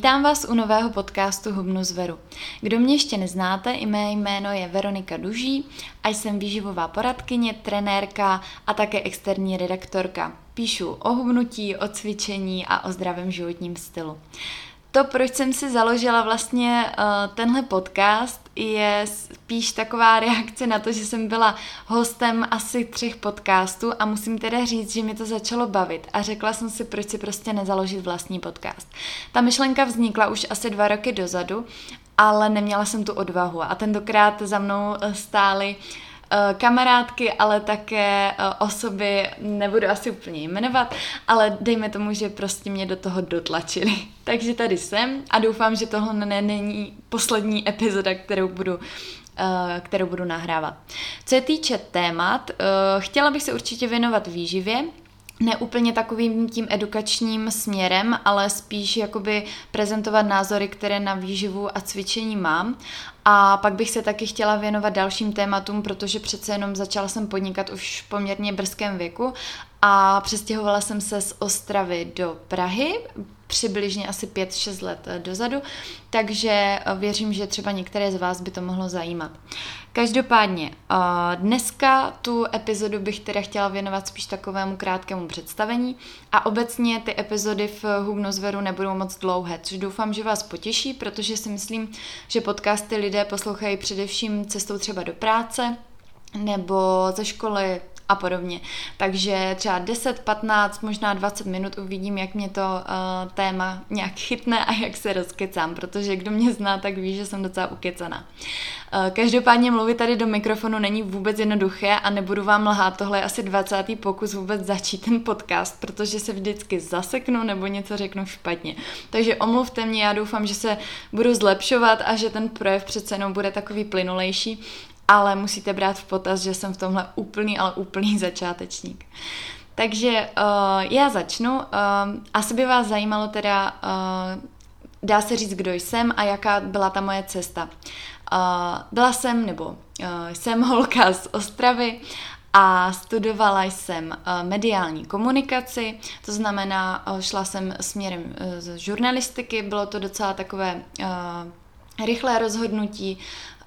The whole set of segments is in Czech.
Vítám vás u nového podcastu Hubnu zveru. Kdo mě ještě neznáte, i mé jméno je Veronika Duží a jsem výživová poradkyně, trenérka a také externí redaktorka. Píšu o hubnutí, o cvičení a o zdravém životním stylu. To, proč jsem si založila vlastně uh, tenhle podcast, je spíš taková reakce na to, že jsem byla hostem asi třech podcastů a musím teda říct, že mi to začalo bavit a řekla jsem si, proč si prostě nezaložit vlastní podcast. Ta myšlenka vznikla už asi dva roky dozadu, ale neměla jsem tu odvahu a tentokrát za mnou eh, stály uh, kamarádky, ale také eh, osoby, nebudu asi úplně jmenovat, ale dejme tomu, že prostě mě do toho dotlačili. Takže tady jsem a doufám, že tohle není poslední epizoda, kterou budu eh, kterou budu nahrávat. Co se týče témat, chtěla bych se určitě věnovat výživě, ne úplně takovým tím edukačním směrem, ale spíš jakoby prezentovat názory, které na výživu a cvičení mám. A pak bych se taky chtěla věnovat dalším tématům, protože přece jenom začala jsem podnikat už v poměrně brzkém věku a přestěhovala jsem se z Ostravy do Prahy, přibližně asi 5-6 let eh, dozadu, takže eh, věřím, že třeba některé z vás by to mohlo zajímat. Každopádně, eh, dneska tu epizodu bych teda chtěla věnovat spíš takovému krátkému představení a obecně ty epizody v Hubnozveru nebudou moc dlouhé, což doufám, že vás potěší, protože si myslím, že podcasty lidé poslouchají především cestou třeba do práce, nebo ze školy, a podobně. Takže třeba 10, 15, možná 20 minut uvidím, jak mě to uh, téma nějak chytne a jak se rozkecám, protože kdo mě zná, tak ví, že jsem docela ukecaná. Uh, každopádně mluvit tady do mikrofonu není vůbec jednoduché a nebudu vám lhát, tohle je asi 20. pokus vůbec začít ten podcast, protože se vždycky zaseknu nebo něco řeknu špatně. Takže omluvte mě, já doufám, že se budu zlepšovat a že ten projev přece jenom bude takový plynulejší ale musíte brát v potaz, že jsem v tomhle úplný, ale úplný začátečník. Takže uh, já začnu. Uh, asi by vás zajímalo teda, uh, dá se říct, kdo jsem a jaká byla ta moje cesta. Uh, byla jsem, nebo uh, jsem holka z Ostravy a studovala jsem mediální komunikaci, to znamená, šla jsem směrem z žurnalistiky, bylo to docela takové rychlé rozhodnutí,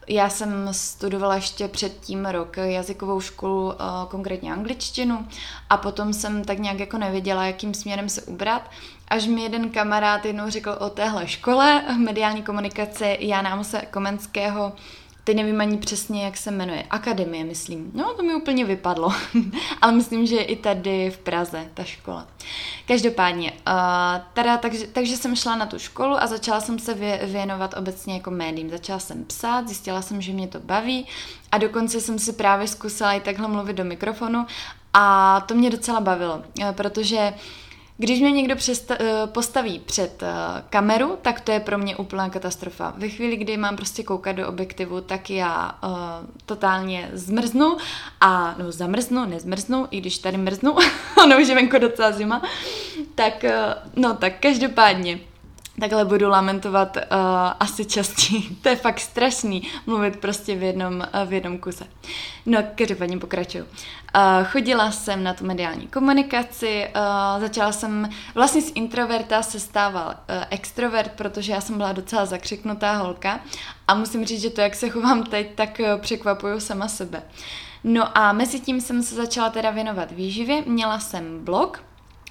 já jsem studovala ještě předtím rok jazykovou školu, eh, konkrétně angličtinu a potom jsem tak nějak jako nevěděla, jakým směrem se ubrat, až mi jeden kamarád jednou řekl o téhle škole mediální komunikace Jana Amose Komenského, Teď nevím ani přesně, jak se jmenuje. Akademie, myslím. No, to mi úplně vypadlo. Ale myslím, že je i tady v Praze ta škola. Každopádně, uh, teda, takže, takže jsem šla na tu školu a začala jsem se věnovat obecně jako médiím. Začala jsem psát, zjistila jsem, že mě to baví a dokonce jsem si právě zkusila i takhle mluvit do mikrofonu a to mě docela bavilo, protože uh, když mě někdo přesta- eh, postaví před eh, kameru, tak to je pro mě úplná katastrofa. Ve chvíli, kdy mám prostě koukat do objektivu, tak já uh, totálně zmrznu a, no zamrznu, nezmrznu, i když tady mrznu, ono už je venko docela zima, tak, uh, no tak každopádně takhle budu lamentovat uh, asi častěji. to je fakt strašný mluvit prostě v jednom, uh, v jednom kuse. No, každopádně pokračuju. Uh, chodila jsem na tu mediální komunikaci, uh, začala jsem, vlastně z introverta se stával uh, extrovert, protože já jsem byla docela zakřiknutá holka a musím říct, že to, jak se chovám teď, tak uh, překvapuju sama sebe. No a mezi tím jsem se začala teda věnovat výživě, měla jsem blog,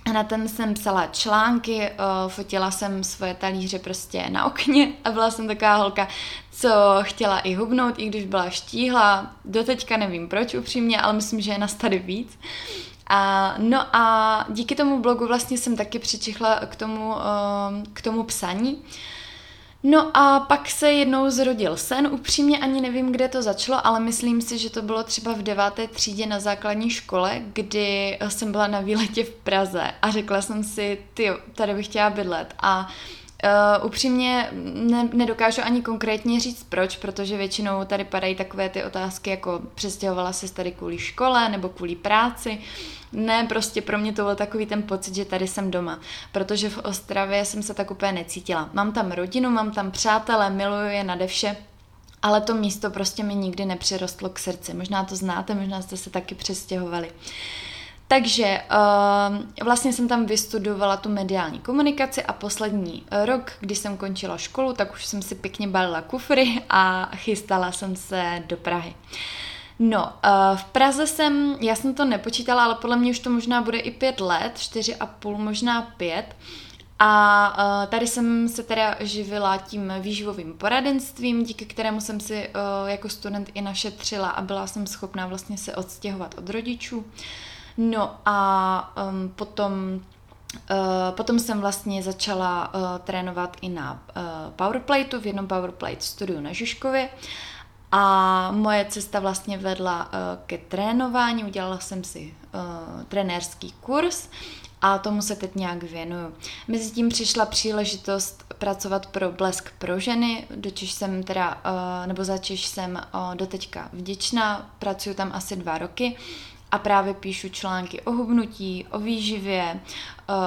a na ten jsem psala články, fotila jsem svoje talíře prostě na okně a byla jsem taková holka, co chtěla i hubnout, i když byla štíhla. Doteďka nevím proč upřímně, ale myslím, že je nás tady víc. A, no a díky tomu blogu vlastně jsem taky přičichla k tomu, k tomu psaní. No a pak se jednou zrodil sen, upřímně ani nevím, kde to začalo, ale myslím si, že to bylo třeba v deváté třídě na základní škole, kdy jsem byla na výletě v Praze a řekla jsem si, ty, tady bych chtěla bydlet. A Uh, upřímně ne, nedokážu ani konkrétně říct proč, protože většinou tady padají takové ty otázky, jako přestěhovala se tady kvůli škole nebo kvůli práci. Ne, prostě pro mě to byl takový ten pocit, že tady jsem doma, protože v Ostravě jsem se tak úplně necítila. Mám tam rodinu, mám tam přátelé, miluju je nade vše, ale to místo prostě mi nikdy nepřirostlo k srdci. Možná to znáte, možná jste se taky přestěhovali. Takže uh, vlastně jsem tam vystudovala tu mediální komunikaci a poslední rok, když jsem končila školu, tak už jsem si pěkně balila kufry a chystala jsem se do Prahy. No, uh, v Praze jsem, já jsem to nepočítala, ale podle mě už to možná bude i pět let, čtyři a půl, možná pět. A uh, tady jsem se teda živila tím výživovým poradenstvím, díky kterému jsem si jako student i našetřila a byla jsem schopná vlastně se odstěhovat od rodičů. No a um, potom Uh, potom jsem vlastně začala uh, trénovat i na uh, Powerplateu, v jednom Powerplate studiu na Žižkově. A moje cesta vlastně vedla uh, ke trénování, udělala jsem si uh, trenérský kurz a tomu se teď nějak věnuju. Mezitím přišla příležitost pracovat pro Blesk pro ženy, dočiž jsem teda, uh, nebo začiž jsem uh, doteďka vděčná, pracuji tam asi dva roky a právě píšu články o hubnutí, o výživě,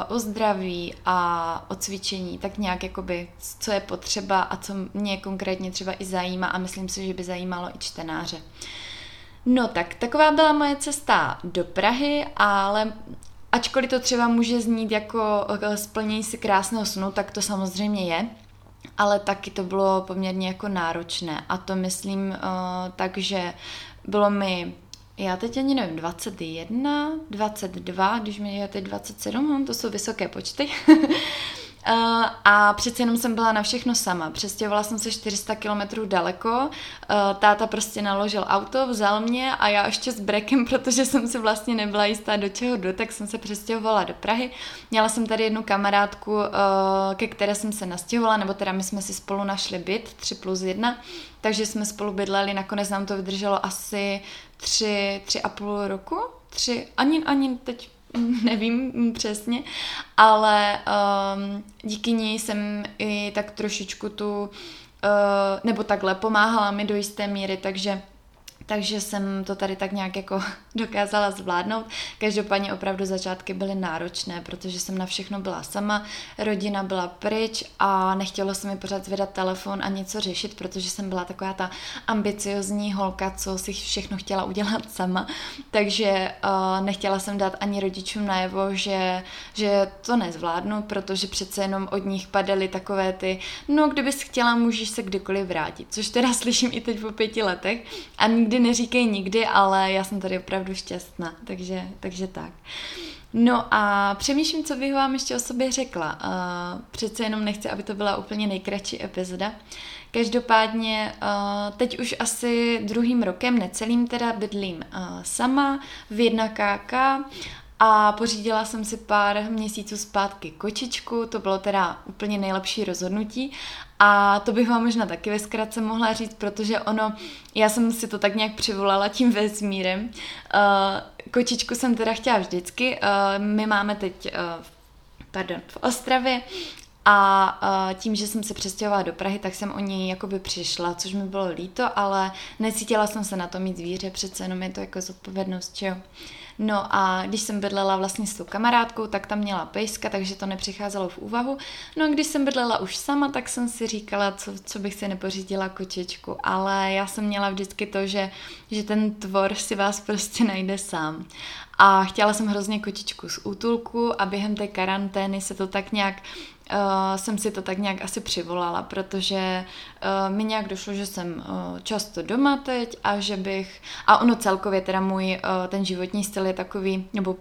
o zdraví a o cvičení, tak nějak jakoby, co je potřeba a co mě konkrétně třeba i zajímá a myslím si, že by zajímalo i čtenáře. No tak, taková byla moje cesta do Prahy, ale ačkoliv to třeba může znít jako eh, splnění si krásného snu, tak to samozřejmě je, ale taky to bylo poměrně jako náročné. A to myslím uh, tak, že bylo mi já teď ani nevím, 21, 22, když mi je teď 27, hm, to jsou vysoké počty. Uh, a přece jenom jsem byla na všechno sama. Přestěhovala jsem se 400 kilometrů daleko, uh, táta prostě naložil auto, vzal mě a já ještě s brekem, protože jsem si vlastně nebyla jistá do čeho jdu, tak jsem se přestěhovala do Prahy. Měla jsem tady jednu kamarádku, uh, ke které jsem se nastěhovala, nebo teda my jsme si spolu našli byt, 3 plus 1, takže jsme spolu bydleli, nakonec nám to vydrželo asi tři, tři a půl roku, tři, ani, ani teď nevím přesně, ale um, díky ní jsem i tak trošičku tu, uh, nebo takhle, pomáhala mi do jisté míry, takže takže jsem to tady tak nějak jako dokázala zvládnout. Každopádně opravdu začátky byly náročné, protože jsem na všechno byla sama, rodina byla pryč a nechtělo se mi pořád zvedat telefon a něco řešit, protože jsem byla taková ta ambiciozní holka, co si všechno chtěla udělat sama. Takže uh, nechtěla jsem dát ani rodičům najevo, že, že to nezvládnu, protože přece jenom od nich padaly takové ty, no kdybys chtěla, můžeš se kdykoliv vrátit, což teda slyším i teď po pěti letech a nikdy nikdy neříkej nikdy, ale já jsem tady opravdu šťastná, takže, takže tak. No a přemýšlím, co bych vám ještě o sobě řekla. Uh, přece jenom nechci, aby to byla úplně nejkratší epizoda. Každopádně uh, teď už asi druhým rokem, necelým teda, bydlím uh, sama v 1KK a pořídila jsem si pár měsíců zpátky kočičku, to bylo teda úplně nejlepší rozhodnutí a to bych vám možná taky ve zkratce mohla říct, protože ono, já jsem si to tak nějak přivolala tím vesmírem. Uh, kočičku jsem teda chtěla vždycky, uh, my máme teď uh, pardon, v Ostravě a tím, že jsem se přestěhovala do Prahy, tak jsem o ní jakoby přišla, což mi bylo líto, ale necítila jsem se na to mít zvíře, přece jenom je to jako zodpovědnost, čo? No a když jsem bydlela vlastně s tou kamarádkou, tak tam měla pejska, takže to nepřicházelo v úvahu. No a když jsem bydlela už sama, tak jsem si říkala, co, co bych si nepořídila kočičku. Ale já jsem měla vždycky to, že, že ten tvor si vás prostě najde sám. A chtěla jsem hrozně kočičku z útulku a během té karantény se to tak nějak uh, jsem si to tak nějak asi přivolala, protože uh, mi nějak došlo, že jsem uh, často doma teď a že bych, a ono celkově teda můj uh, ten životní styl je takový, nebo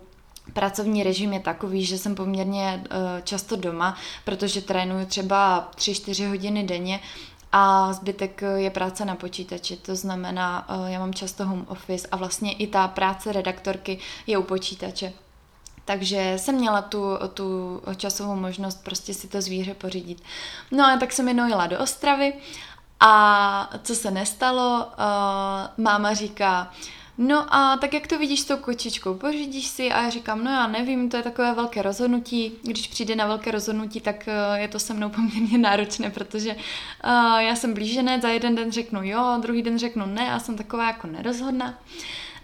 Pracovní režim je takový, že jsem poměrně uh, často doma, protože trénuju třeba 3-4 hodiny denně a zbytek je práce na počítači, to znamená, já mám často home office a vlastně i ta práce redaktorky je u počítače. Takže jsem měla tu, tu časovou možnost prostě si to zvíře pořídit. No a tak jsem jednou jela do Ostravy a co se nestalo, uh, máma říká, No a tak jak to vidíš s tou kočičkou, pořídíš si a já říkám, no já nevím, to je takové velké rozhodnutí, když přijde na velké rozhodnutí, tak uh, je to se mnou poměrně náročné, protože uh, já jsem blíženec, za jeden den řeknu jo, druhý den řeknu ne a jsem taková jako nerozhodná.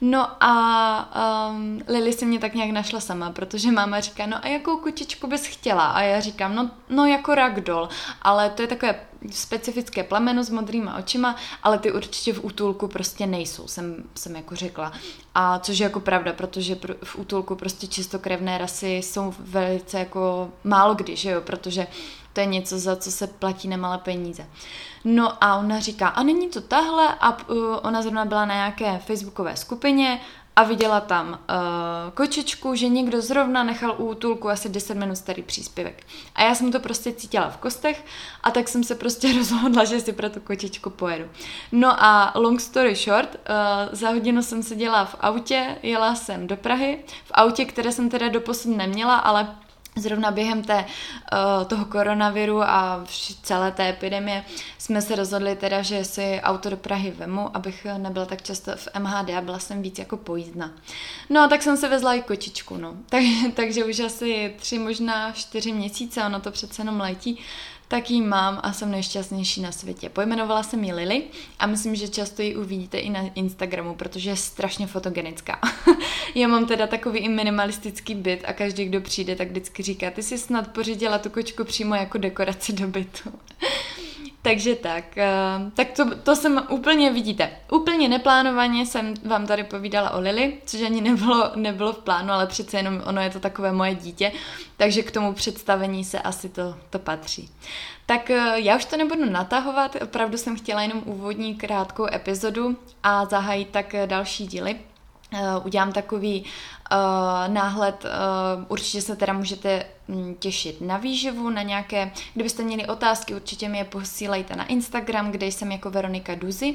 Uh, No a um, Lily se mě tak nějak našla sama, protože máma říká, no a jakou kočičku bys chtěla? A já říkám, no, no jako ragdoll, ale to je takové specifické plemeno s modrýma očima, ale ty určitě v útulku prostě nejsou, jsem, jsem jako řekla. A což je jako pravda, protože v útulku prostě čistokrevné rasy jsou velice jako málo kdy, že jo, protože to je něco, za co se platí nemalé peníze. No a ona říká, a není to tahle a uh, ona zrovna byla na nějaké facebookové skupině a viděla tam uh, kočičku, že někdo zrovna nechal u útulku asi 10 minut starý příspěvek. A já jsem to prostě cítila v kostech a tak jsem se prostě rozhodla, že si pro tu kočičku pojedu. No a long story short, uh, za hodinu jsem seděla v autě, jela jsem do Prahy, v autě, které jsem teda doposud neměla, ale Zrovna během té, uh, toho koronaviru a celé té epidemie jsme se rozhodli teda, že si auto do Prahy vemu, abych nebyla tak často v MHD a byla jsem víc jako pojízdna. No a tak jsem se vezla i kočičku, no. Tak, takže už asi tři, možná čtyři měsíce, ono to přece jenom letí, tak ji mám a jsem nejšťastnější na světě. Pojmenovala jsem ji Lily a myslím, že často ji uvidíte i na Instagramu, protože je strašně fotogenická. Já mám teda takový i minimalistický byt a každý, kdo přijde, tak vždycky říká, ty si snad pořídila tu kočku přímo jako dekoraci do bytu. Takže tak, eh, tak to, to jsem úplně, vidíte, úplně neplánovaně jsem vám tady povídala o Lily, což ani nebylo, nebylo v plánu, ale přece jenom ono je to takové moje dítě, takže k tomu představení se asi to, to patří. Tak eh, já už to nebudu natahovat, opravdu jsem chtěla jenom úvodní krátkou epizodu a zahájit tak další díly. Uh, udělám takový uh, náhled, uh, určitě se teda můžete um, těšit na výživu, na nějaké, kdybyste měli otázky, určitě mi je posílejte na Instagram, kde jsem jako Veronika Duzy,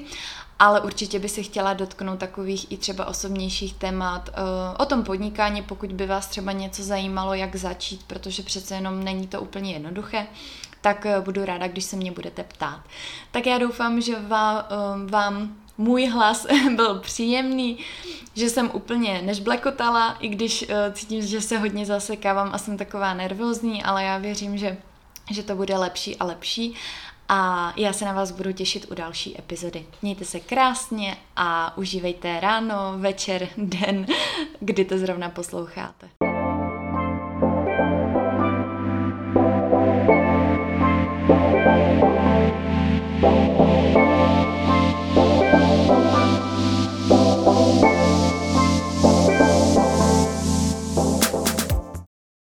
ale určitě by se chtěla dotknout takových i třeba osobnějších témat uh, o tom podnikání, pokud by vás třeba něco zajímalo, jak začít, protože přece jenom není to úplně jednoduché, tak budu ráda, když se mě budete ptát. Tak já doufám, že vám, uh, vám můj hlas byl příjemný, že jsem úplně nežblekotala, i když uh, cítím, že se hodně zasekávám a jsem taková nervózní, ale já věřím, že, že to bude lepší a lepší a já se na vás budu těšit u další epizody. Mějte se krásně a užívejte ráno, večer, den, kdy to zrovna posloucháte.